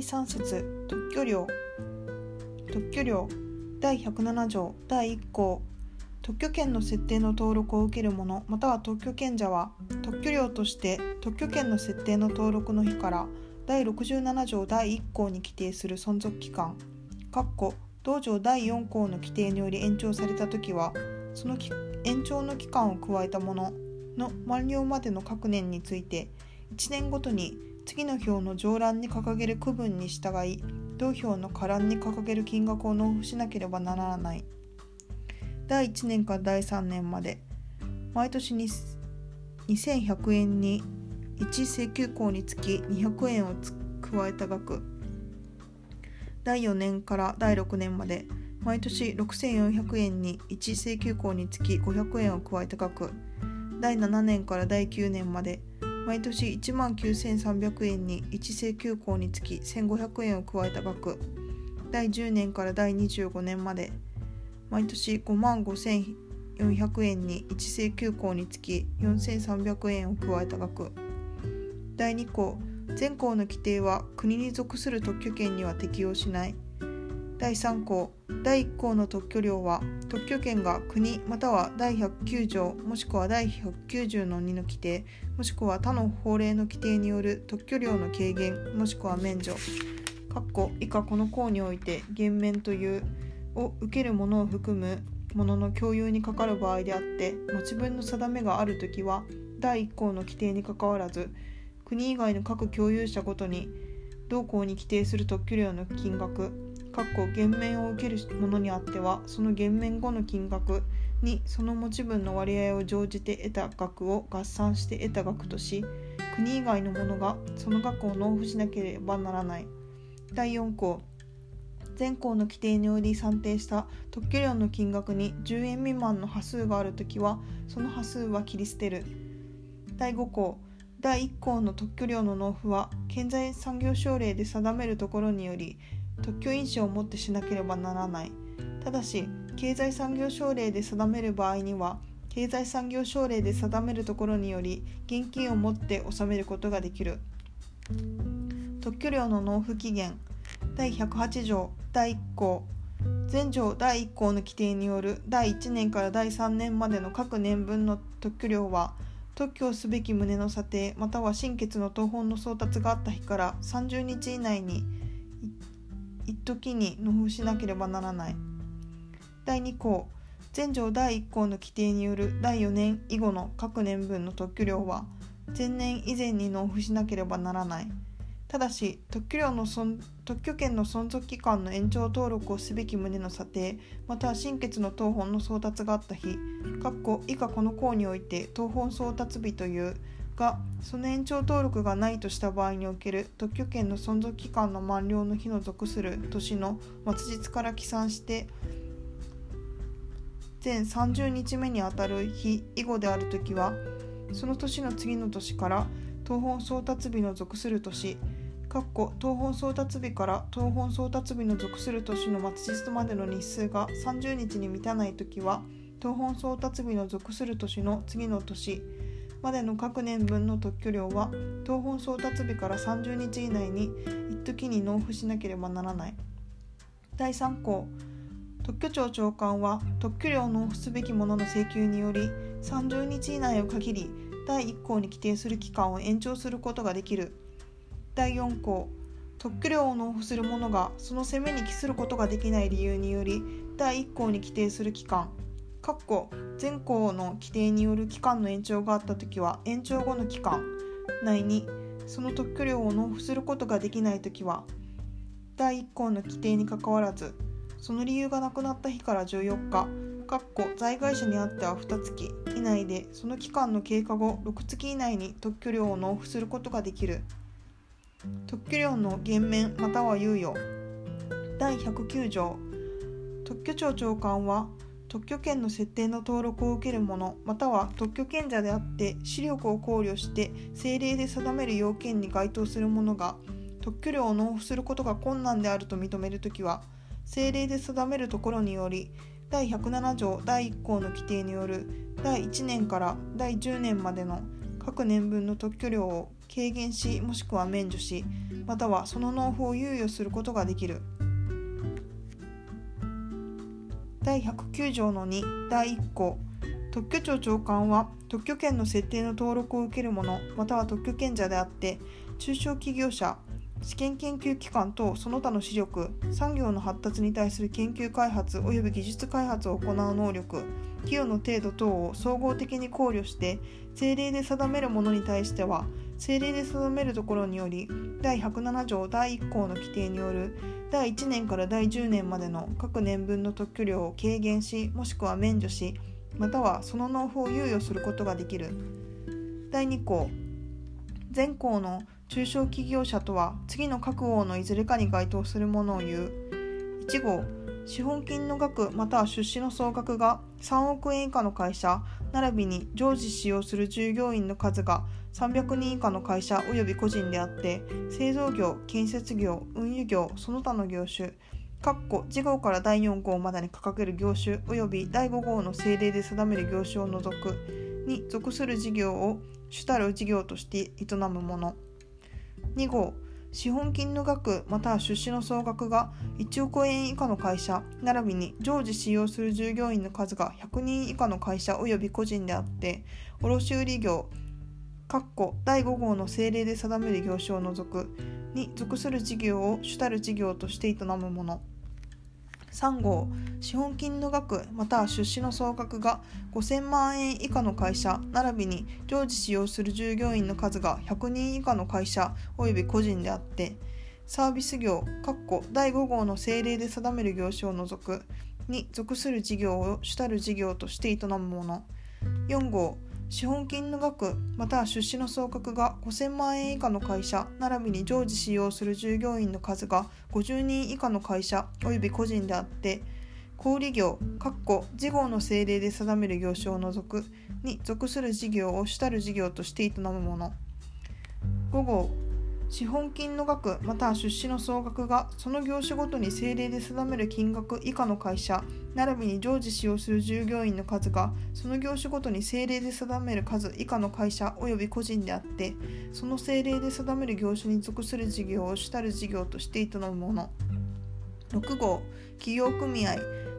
第3節特許料。特許料。第107条第1項。特許権の設定の登録を受ける者または特許権者は特許料として特許権の設定の登録の日から第67条第1項に規定する存続期間。同条第4項の規定により延長された時はその延長の期間を加えたものの満了までの各年について1年ごとに次の表の上欄に掲げる区分に従い同表の下欄に掲げる金額を納付しなければならない。第1年から第3年まで毎年2100円に1請求項につき200円を加えた額。第4年から第6年まで毎年6400円に1請求項につき500円を加えた額。第7年から第9年まで毎年1万9300円に1請求項につき1500円を加えた額。第10年から第25年まで毎年5万5400円に1請求項につき4300円を加えた額。第2項全項の規定は国に属する特許権には適用しない。第3項第1項の特許料は特許権が国または第109条もしくは第190の2の規定もしくは他の法令の規定による特許料の軽減もしくは免除以下この項において減免というを受けるものを含むものの共有にかかる場合であって持ち分の定めがあるときは第1項の規定にかかわらず国以外の各共有者ごとに同項に規定する特許料の金額減免を受けるものにあってはその減免後の金額にその持ち分の割合を乗じて得た額を合算して得た額とし国以外の者がその額を納付しなければならない。第4項。全項の規定により算定した特許料の金額に10円未満の端数があるときはその端数は切り捨てる。第5項。第1項の特許料の納付は経済産業省令で定めるところにより特許印象をもってしなければならない。ただし経済産業省令で定める場合には経済産業省令で定めるところにより現金を持って納めることができる。特許料の納付期限第108条第1項全条第1項の規定による第1年から第3年までの各年分の特許料は特許をすべき旨の査定または新決の東本の送達があった日から30日以内に一時に納付しなければならない。第2項。全条第1項の規定による第4年以後の各年分の特許料は前年以前に納付しなければならない。ただし特許料の特許権の存続期間の延長登録をすべき旨の査定または新決の当本の送達があった日以下この項において当本送達日というがその延長登録がないとした場合における特許権の存続期間の満了の日の属する年の末日から起算して全30日目にあたる日以後であるときはその年の次の年から東本送達日の属する年東本送達日から東本送達日の属する年の末日までの日数が30日に満たないときは東本送達日の属する年の次の年までの各年分の特許料は東本送達日から30日以内に一時に納付しなければならない。第3項特許庁長官は特許料を納付すべきものの請求により30日以内を限り第1項に規定する期間を延長することができる。第4項特許料を納付する者がその責めに帰することができない理由により第1項に規定する期間。全項の規定による期間の延長があったときは延長後の期間内にその特許料を納付することができないときは第1項の規定にかかわらずその理由がなくなった日から14日在外者にあっては2月以内でその期間の経過後6月以内に特許料を納付することができる。特許料の減免または猶予。第109条。特許庁長官は特許権の設定の登録を受ける者または特許権者であって視力を考慮して政令で定める要件に該当する者が特許料を納付することが困難であると認めるときは政令で定めるところにより第107条第1項の規定による第1年から第10年までの各年分の特許料を軽減しもしくは免除しまたはその納付を猶予することができる。第109条の2第1項。特許庁長官は特許権の設定の登録を受ける者または特許権者であって中小企業者試験研究機関等その他の視力産業の発達に対する研究開発及び技術開発を行う能力寄与の程度等を総合的に考慮して政令で定めるものに対しては政令で定めるところにより第107条第1項の規定による第1年から第10年までの各年分の特許料を軽減しもしくは免除しまたはその納付を猶予することができる。第2項全項の中小企業者とは次の各号のいずれかに該当するものを言う。1号資本金の額または出資の総額が3億円以下の会社並びに常時使用する従業員の数が300人以下の会社及び個人であって製造業建設業運輸業その他の業種次号から第4号までに掲げる業種及び第5号の政令で定める業種を除くに属する事業を主たる事業として営むもの。2号資本金の額または出資の総額が1億円以下の会社並びに常時使用する従業員の数が100人以下の会社及び個人であって卸売業第5号の政令で定める業種を除くに属する事業を主たる事業として営むもの。3号資本金の額または出資の総額が5000万円以下の会社並びに常時使用する従業員の数が100人以下の会社及び個人であってサービス業第5号の政令で定める業種を除くに属する事業を主たる事業として営むもの。4号資本金の額または出資の総額が5000万円以下の会社並びに常時使用する従業員の数が50人以下の会社及び個人であって小売業事業の政令で定める業種を除くに属する事業を主たる事業として営むもの。5号資本金の額または出資の総額がその業種ごとに政令で定める金額以下の会社並びに常時使用する従業員の数がその業種ごとに政令で定める数以下の会社及び個人であってその政令で定める業種に属する事業を主たる事業として営むもの。6号企業組合。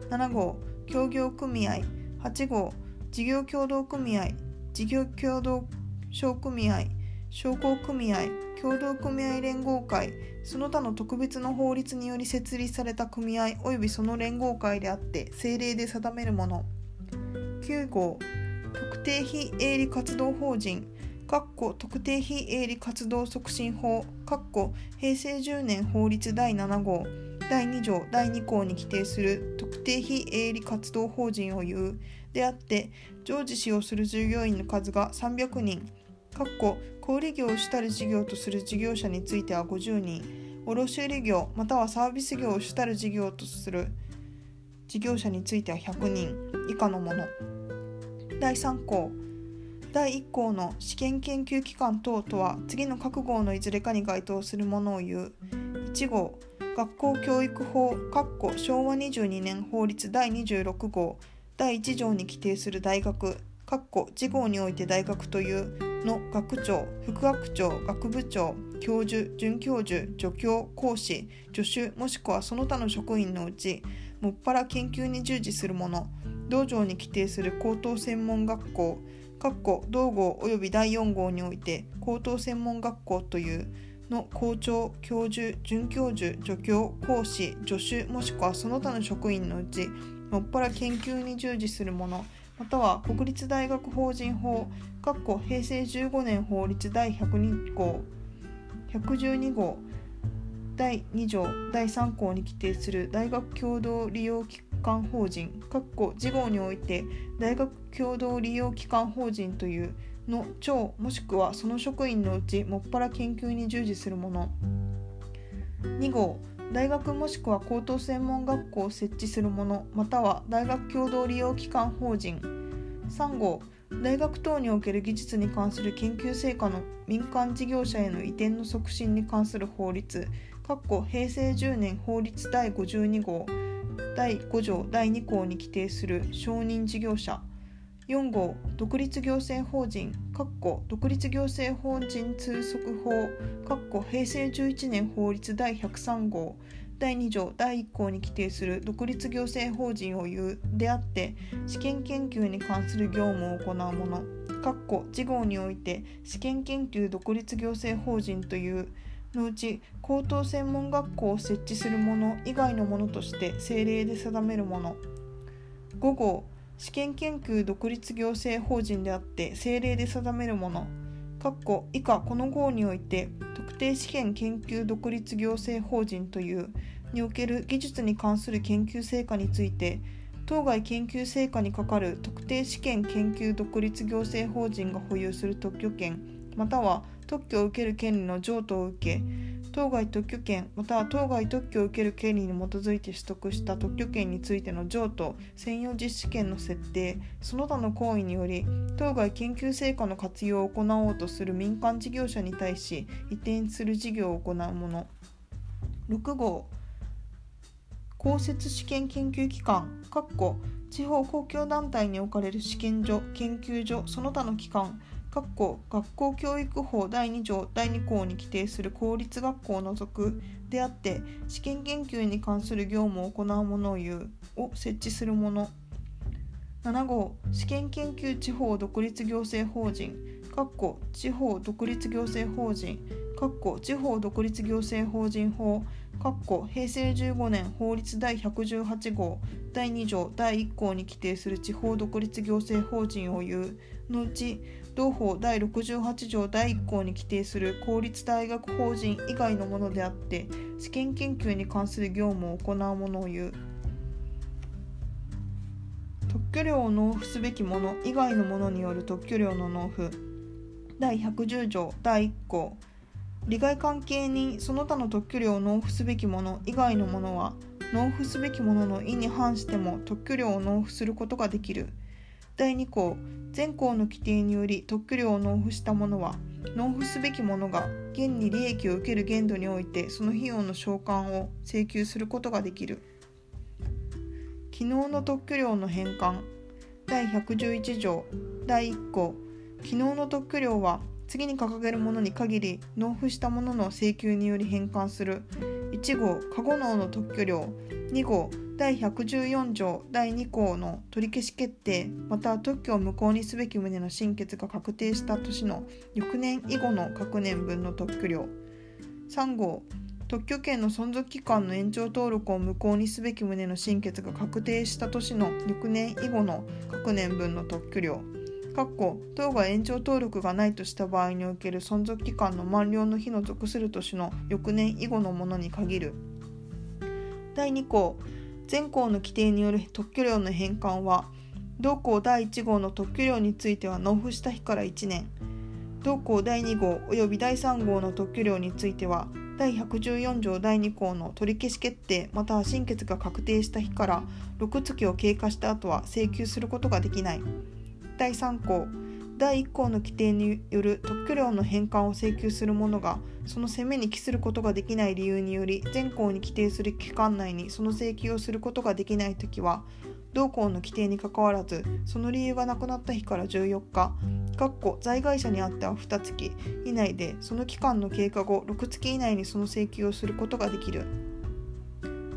7号協業組合。8号事業協同組合。事業協同商組合。商工組合。協同組合連合会その他の特別の法律により設立された組合及びその連合会であって政令で定めるもの。9号特定非営利活動法人特定非営利活動促進法平成10年法律第7号第2条第2項に規定する特定非営利活動法人を言うであって常時使用する従業員の数が300人。かっこ小売業を主たる事業とする事業者については50人。卸売業またはサービス業を主たる事業とする事業者については100人。以下のもの。第3項。第1項の試験研究機関等とは次の各号のいずれかに該当するものを言う。1号。学校教育法昭和22年法律第26号。第1条に規定する大学。次号において大学というの学長、副学長、学部長、教授、准教授、助教、講師、助手もしくはその他の職員のうち、もっぱら研究に従事する者、道場に規定する高等専門学校、同号及び第4号において高等専門学校というの校長、教授、准教授、助教、講師、助手もしくはその他の職員のうち、もっぱら研究に従事する者、または国立大学法人法平成15年法律第102号112号第2条第3項に規定する大学共同利用機関法人次号において大学共同利用機関法人というの長もしくはその職員のうちもっぱら研究に従事するもの。2号大学もしくは高等専門学校を設置するものまたは大学共同利用機関法人。3号大学等における技術に関する研究成果の民間事業者への移転の促進に関する法律。平成10年法律第52号。第5条第2項に規定する承認事業者。4号独立行政法人独立行政法人通則法平成11年法律第103号第2条第1項に規定する独立行政法人を言うであって試験研究に関する業務を行うもの事号において試験研究独立行政法人というのうち高等専門学校を設置するもの以外のものとして政令で定めるもの5号試験研究独立行政法人であって政令で定めるもの。以下この号において特定試験研究独立行政法人というにおける技術に関する研究成果について当該研究成果にかかる特定試験研究独立行政法人が保有する特許権または特許を受ける権利の譲渡を受け当該特許権または当該特許を受ける権利に基づいて取得した特許権についての譲渡専用実施権の設定その他の行為により当該研究成果の活用を行おうとする民間事業者に対し移転する事業を行うもの6号公設試験研究機関地方公共団体に置かれる試験所研究所その他の機関学校教育法第2条第2項に規定する公立学校を除くであって試験研究に関する業務を行うものを言うを設置するもの。7号試験研究地方独立行政法人地方独立行政法人地方独立行政法人法平成15年法律第118号第2条第1項に規定する地方独立行政法人を言うのうち同法第68条第1項に規定する公立大学法人以外のものであって試験研究に関する業務を行うものを言う。特許料を納付すべきもの以外のものによる特許料の納付。第110条第1項。利害関係人その他の特許料を納付すべきもの以外のものは納付すべきものの意に反しても特許料を納付することができる。第2項全項の規定により特許料を納付した者は納付すべき者が現に利益を受ける限度においてその費用の償還を請求することができる。昨日の特許料の返還第111条第1項昨日の特許料は次に掲げるものに限り納付した者の請求により返還する。1号過護能の特許料。2号第114条第2項の取り消し決定。また特許を無効にすべき旨の審決が確定した年の翌年以後の各年分の特許料3号。特許権の存続期間の延長登録を無効にすべき旨の審決が確定した年の翌年以後の各年分の特許料当が延長登録がないとした場合における存続期間の満了の日の属する年の翌年以後のものに限る。第2項。全項の規定による特許料の返還は同項第1号の特許料については納付した日から1年。同項第2号及び第3号の特許料については第114条第2項の取り消し決定または審決が確定した日から6月を経過した後は請求することができない。第3項第1項の規定による特許料の返還を請求する者がその責めに帰することができない理由により全項に規定する期間内にその請求をすることができないときは同項の規定にかかわらずその理由がなくなった日から14日かっこ在外者にあっては2月以内でその期間の経過後6月以内にその請求をすることができる。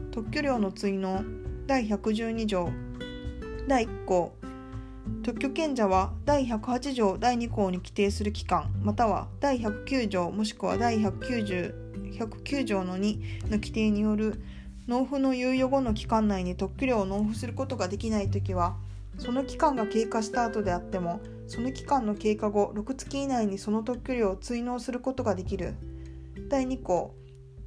特許料の追納。第112条。第1項。特許権者は第108条第2項に規定する期間または第109条もしくは第190 109条の2の規定による納付の猶予後の期間内に特許料を納付することができないときはその期間が経過した後であってもその期間の経過後6月以内にその特許料を追納することができる。第2項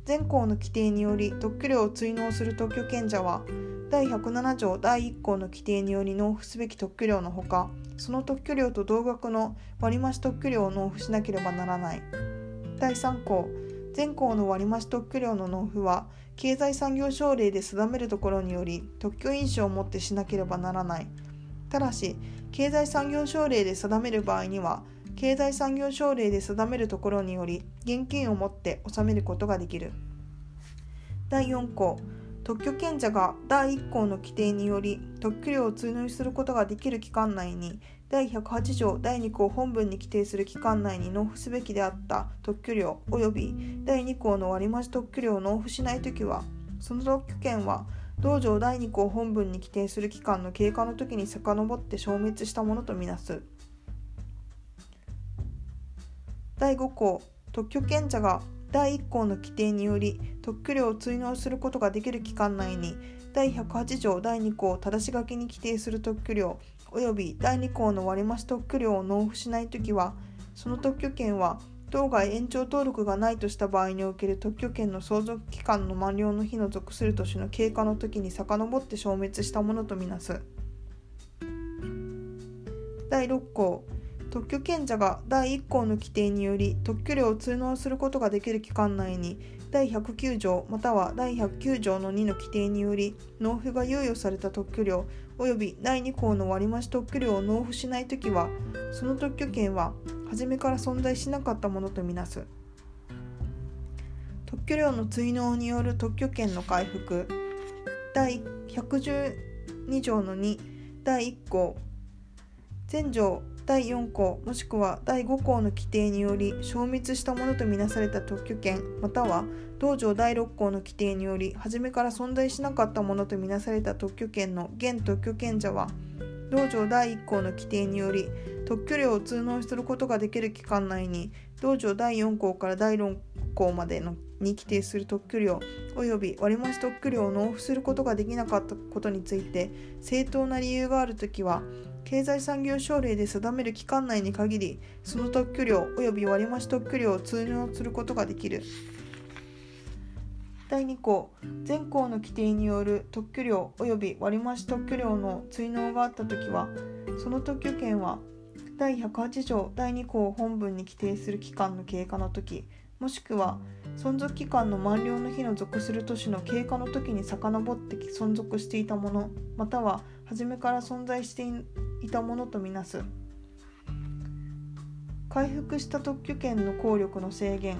全項の規定により特許料を追納する特許権者は第107条第1項の規定により納付すべき特許料のほかその特許料と同額の割増特許料を納付しなければならない。第3項全項の割増特許料の納付は経済産業省令で定めるところにより特許印象をもってしなければならない。ただし経済産業省令で定める場合には経済産業省令で定めるところにより現金をもって納めることができる。第4項特許権者が第1項の規定により特許料を通入することができる期間内に第108条第2項本文に規定する期間内に納付すべきであった特許料及び第2項の割増特許料を納付しないときはその特許権は同条第2項本文に規定する期間の経過の時に遡って消滅したものとみなす。第5項特許権者が第1項の規定により特許料を追納することができる期間内に第108条第2項正し書きに規定する特許料及び第2項の割増特許料を納付しないときはその特許権は当該延長登録がないとした場合における特許権の相続期間の満了の日の属する年の経過の時に遡って消滅したものとみなす。第6項特許権者が第1項の規定により特許料を通納することができる期間内に第109条または第109条の2の規定により納付が猶予された特許料及び第2項の割増特許料を納付しないときはその特許権は初めから存在しなかったものとみなす。特許料の追納による特許権の回復。第112条の2第1項。前条第4項もしくは第5項の規定により消滅したものとみなされた特許権または同条第6項の規定により初めから存在しなかったものとみなされた特許権の現特許権者は同条第1項の規定により特許料を通納することができる期間内に同条第4項から第6項までのに規定する特許料及び割増特許料を納付することができなかったことについて正当な理由があるときは経済産業省令で定める期間内に限りその特許料及び割増特許料を通納することができる。第2項全項の規定による特許料及び割増特許料の追納があったときはその特許権は第108条第2項本文に規定する期間の経過の時もしくは存続期間の満了の日の属する年の経過の時に遡って存続していたものまたは初めから存在していたものとみなす。回復した特許権の効力の制限。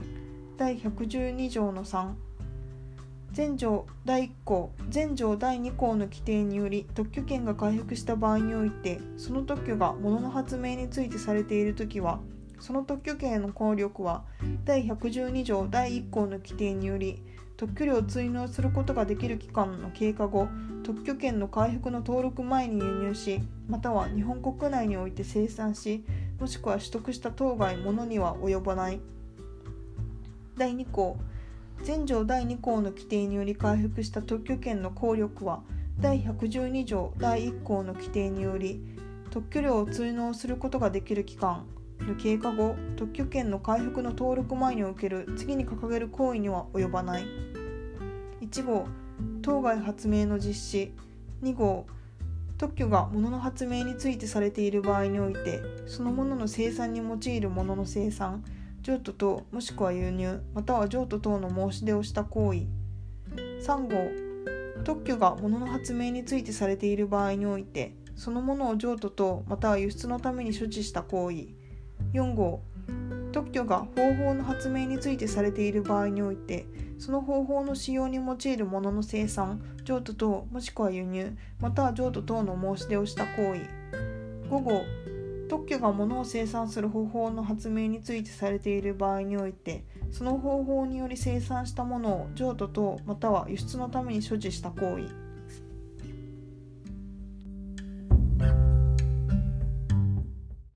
第112条の3前条第1項。前条第2項の規定により特許権が回復した場合においてその特許が物の発明についてされている時はその特許権の効力は第112条第1項の規定により特許料を追納することができる期間の経過後特許権の回復の登録前に輸入しまたは日本国内において生産しもしくは取得した当該ものには及ばない。第2項。前条第2項の規定により回復した特許権の効力は第112条第1項の規定により特許料を追納することができる期間。経過後特許権の回復の登録前における次に掲げる行為には及ばない。1号当該発明の実施。2号特許が物の発明についてされている場合においてそのものの生産に用いるものの生産譲渡等もしくは輸入または譲渡等の申し出をした行為。3号特許が物の発明についてされている場合においてそのものを譲渡等または輸出のために処置した行為。4号。特許が方法の発明についてされている場合においてその方法の使用に用いるものの生産譲渡等もしくは輸入または譲渡等の申し出をした行為。5号。特許が物を生産する方法の発明についてされている場合においてその方法により生産したものを譲渡等または輸出のために所持した行為。